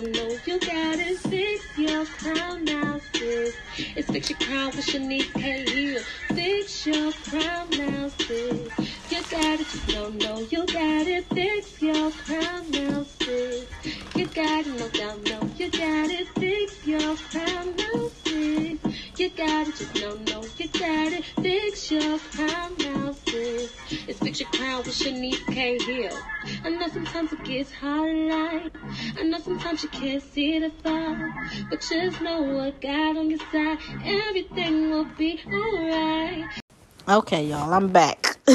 don't you got it. Fix your crown now, sis. It's fix your crown with Shanice K. Hill. Fix your crown now, sis. You got it, just don't know you got it. Fix your crown now, sis. You got it, no doubt, no, you got it. Fix your crown now, sis. You got it, just don't know you got it. Fix your crown now, sis. It's fix your crown with Shanice K. Hill. I know sometimes it gets hard in life. I know sometimes you can't see the far. But just know what God on your side. Everything will be alright. Okay, y'all, I'm back.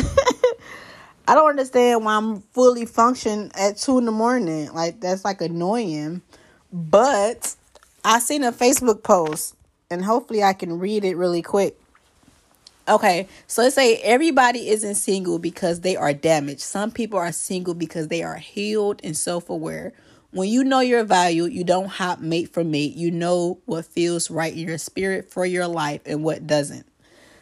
I don't understand why I'm fully functioning at two in the morning. Like that's like annoying. But I seen a Facebook post and hopefully I can read it really quick. Okay, so let's say everybody isn't single because they are damaged. Some people are single because they are healed and self aware. When you know your value, you don't hop mate for mate. You know what feels right in your spirit for your life and what doesn't.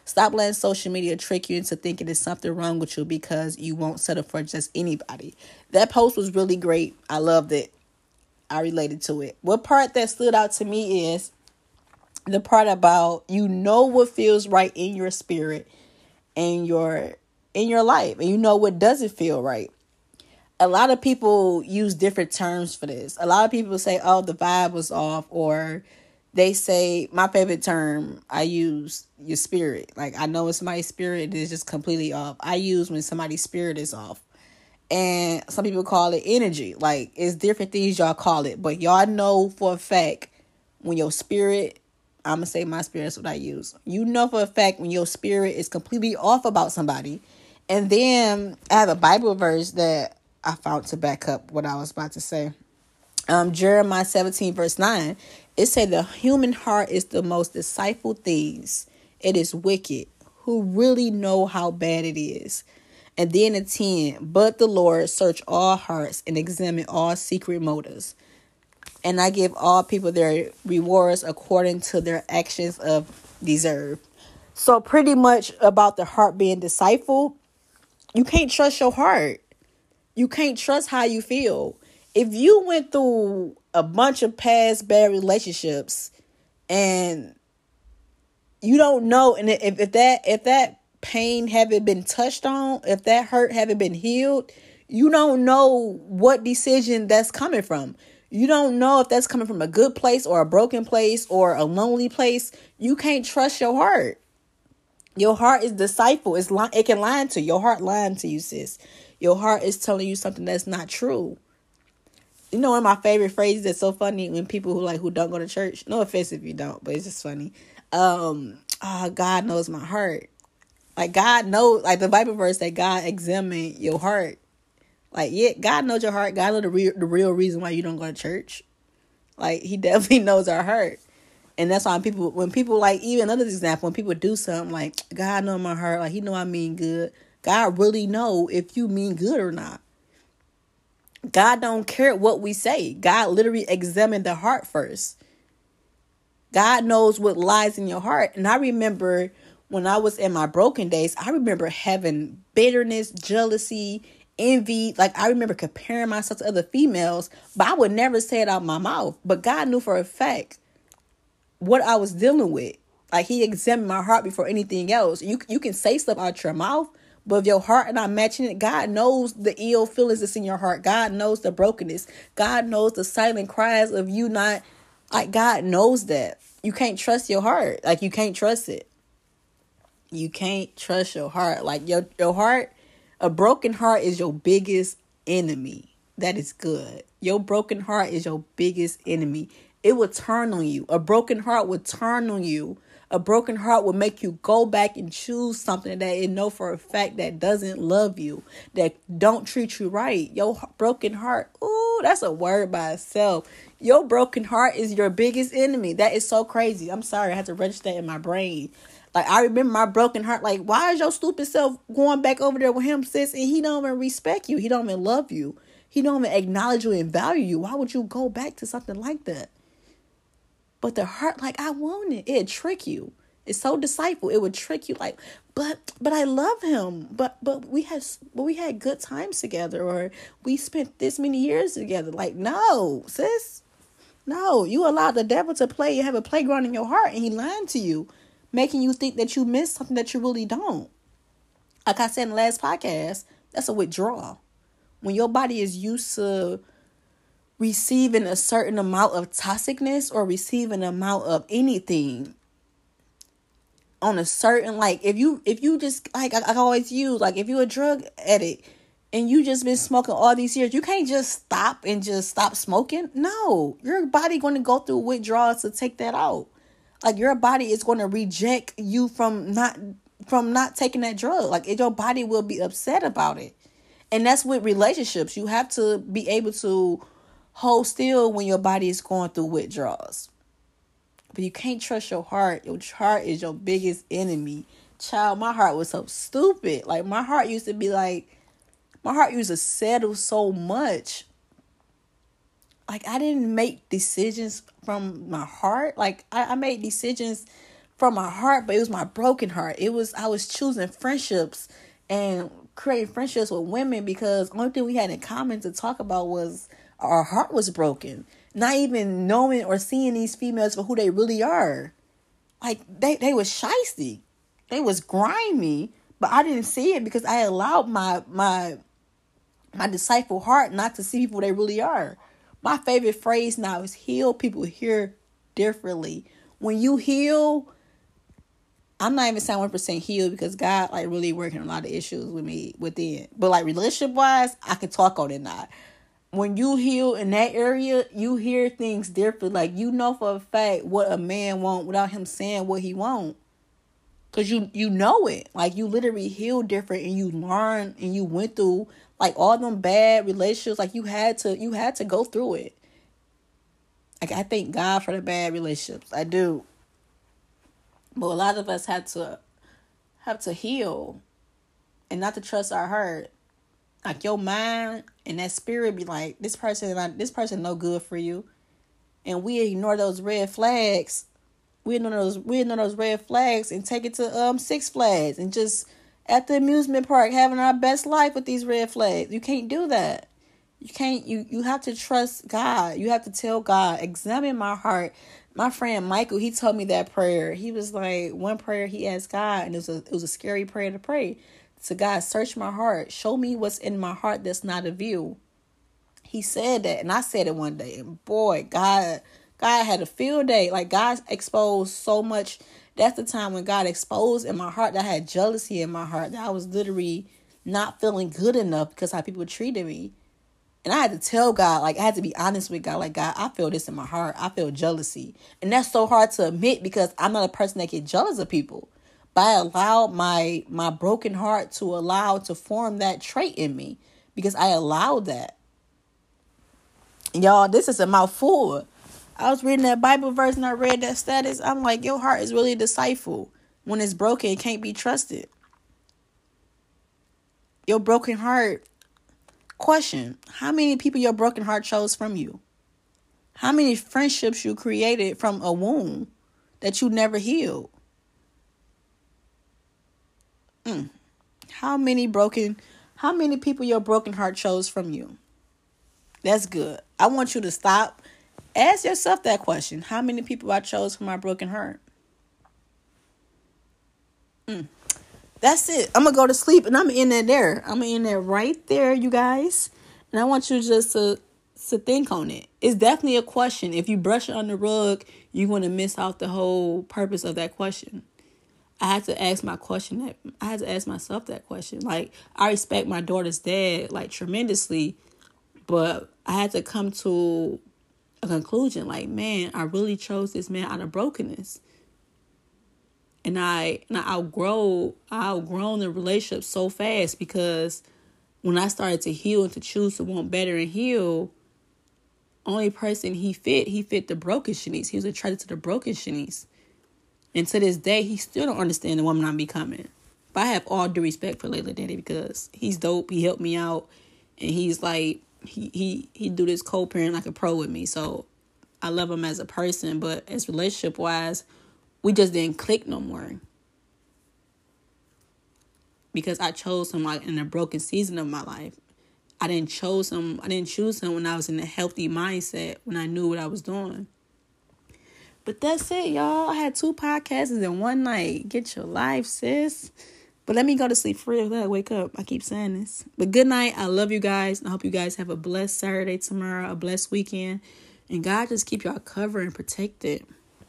Stop letting social media trick you into thinking there's something wrong with you because you won't settle for just anybody. That post was really great. I loved it. I related to it. What part that stood out to me is the part about you know what feels right in your spirit and your in your life and you know what doesn't feel right. A lot of people use different terms for this. A lot of people say oh the vibe was off or they say my favorite term i use your spirit. Like i know it's my spirit is just completely off. I use when somebody's spirit is off. And some people call it energy. Like it's different things y'all call it but y'all know for a fact when your spirit I'm gonna say my spirit is what I use. You know for a fact when your spirit is completely off about somebody. And then I have a Bible verse that I found to back up what I was about to say. Um Jeremiah 17, verse 9. It said the human heart is the most deceitful things. It is wicked. Who really know how bad it is. And then a 10, but the Lord search all hearts and examine all secret motives and I give all people their rewards according to their actions of deserve. So pretty much about the heart being deceitful, you can't trust your heart. You can't trust how you feel. If you went through a bunch of past bad relationships and you don't know and if, if that if that pain haven't been touched on, if that hurt haven't been healed, you don't know what decision that's coming from. You don't know if that's coming from a good place or a broken place or a lonely place. You can't trust your heart. Your heart is deceitful. It's li- it can lie to you. Your heart lying to you, sis. Your heart is telling you something that's not true. You know, one of my favorite phrases that's so funny when people who like who don't go to church. No offense if you don't, but it's just funny. Um, oh, God knows my heart. Like God knows, like the Bible verse that God examine your heart. Like, yeah, God knows your heart. God knows the real, the real reason why you don't go to church. Like, He definitely knows our heart. And that's why people, when people like, even another example, when people do something like, God know my heart, like He know I mean good. God really know if you mean good or not. God don't care what we say. God literally examined the heart first. God knows what lies in your heart. And I remember when I was in my broken days, I remember having bitterness, jealousy, envy. Like I remember comparing myself to other females, but I would never say it out my mouth. But God knew for a fact what I was dealing with. Like He examined my heart before anything else. You you can say stuff out your mouth, but if your heart not matching it, God knows the ill feelings that's in your heart. God knows the brokenness. God knows the silent cries of you not like God knows that. You can't trust your heart. Like you can't trust it. You can't trust your heart. Like your your heart a broken heart is your biggest enemy. That is good. Your broken heart is your biggest enemy. It will turn on you. A broken heart will turn on you. A broken heart will make you go back and choose something that you know for a fact that doesn't love you, that don't treat you right. Your broken heart, ooh, that's a word by itself. Your broken heart is your biggest enemy. That is so crazy. I'm sorry, I had to register in my brain. Like I remember my broken heart. Like, why is your stupid self going back over there with him, sis? And he don't even respect you. He don't even love you. He don't even acknowledge you and value you. Why would you go back to something like that? But the heart, like I want it. It trick you. It's so deceitful. It would trick you. Like, but but I love him. But but we had but we had good times together, or we spent this many years together. Like, no, sis. No, you allowed the devil to play. You have a playground in your heart, and he lying to you, making you think that you missed something that you really don't. Like I said in the last podcast, that's a withdrawal. When your body is used to receiving a certain amount of toxicness or receiving an amount of anything on a certain like if you if you just like I, I always use like if you're a drug addict and you just been smoking all these years, you can't just stop and just stop smoking. No, your body going to go through withdrawals to take that out. Like your body is going to reject you from not from not taking that drug. Like your body will be upset about it. And that's with relationships. You have to be able to hold still when your body is going through withdrawals. But you can't trust your heart. Your heart is your biggest enemy. Child, my heart was so stupid. Like my heart used to be like, my heart used to settle so much. Like I didn't make decisions from my heart. Like I, I made decisions from my heart, but it was my broken heart. It was I was choosing friendships and creating friendships with women because only thing we had in common to talk about was our heart was broken not even knowing or seeing these females for who they really are. Like they they was shisty. They was grimy, but I didn't see it because I allowed my my my disciple heart not to see people they really are. My favorite phrase now is heal people hear differently. When you heal, I'm not even saying one percent healed because God like really working a lot of issues with me within. But like relationship wise, I can talk on it now when you heal in that area, you hear things different. Like you know for a fact what a man want without him saying what he want. Cause you you know it. Like you literally heal different and you learn and you went through like all them bad relationships. Like you had to you had to go through it. Like I thank God for the bad relationships. I do. But a lot of us had to have to heal and not to trust our heart like your mind and that spirit be like this person this person no good for you and we ignore those red flags we ignore those we ignore those red flags and take it to um six flags and just at the amusement park having our best life with these red flags you can't do that you can't you you have to trust god you have to tell god examine my heart my friend michael he told me that prayer he was like one prayer he asked god and it was a it was a scary prayer to pray to God, search my heart. Show me what's in my heart that's not of you. He said that, and I said it one day. And boy, God, God had a field day. Like God exposed so much. That's the time when God exposed in my heart that I had jealousy in my heart. That I was literally not feeling good enough because how people treated me. And I had to tell God, like, I had to be honest with God, like, God, I feel this in my heart. I feel jealousy. And that's so hard to admit because I'm not a person that get jealous of people. But I allowed my my broken heart to allow to form that trait in me because I allowed that. Y'all, this is a mouthful. I was reading that Bible verse and I read that status. I'm like, your heart is really deceitful. When it's broken, it can't be trusted. Your broken heart. Question How many people your broken heart chose from you? How many friendships you created from a wound that you never healed? Mm. How many broken, how many people your broken heart chose from you? That's good. I want you to stop. Ask yourself that question. How many people I chose from my broken heart? Mm. That's it. I'm gonna go to sleep and I'm in there there. I'm in there right there, you guys. And I want you just to to think on it. It's definitely a question. If you brush it on the rug, you're gonna miss out the whole purpose of that question. I had to ask my question that I had to ask myself that question. Like I respect my daughter's dad like tremendously, but I had to come to a conclusion like, man, I really chose this man out of brokenness. And I and I outgrow I outgrown the relationship so fast because when I started to heal and to choose to want better and heal, only person he fit, he fit the broken Shanice. He was attracted to the broken Shanice. And to this day, he still don't understand the woman I'm becoming. But I have all due respect for Layla Danny because he's dope. He helped me out, and he's like he he he do this co-parent like a pro with me. So I love him as a person, but as relationship wise, we just didn't click no more. Because I chose him like in a broken season of my life. I didn't choose him. I didn't choose him when I was in a healthy mindset when I knew what I was doing. But that's it, y'all. I had two podcasts in one night. Get your life, sis. But let me go to sleep for real. Let wake up. I keep saying this. But good night. I love you guys. I hope you guys have a blessed Saturday tomorrow, a blessed weekend. And God just keep y'all covered and protected.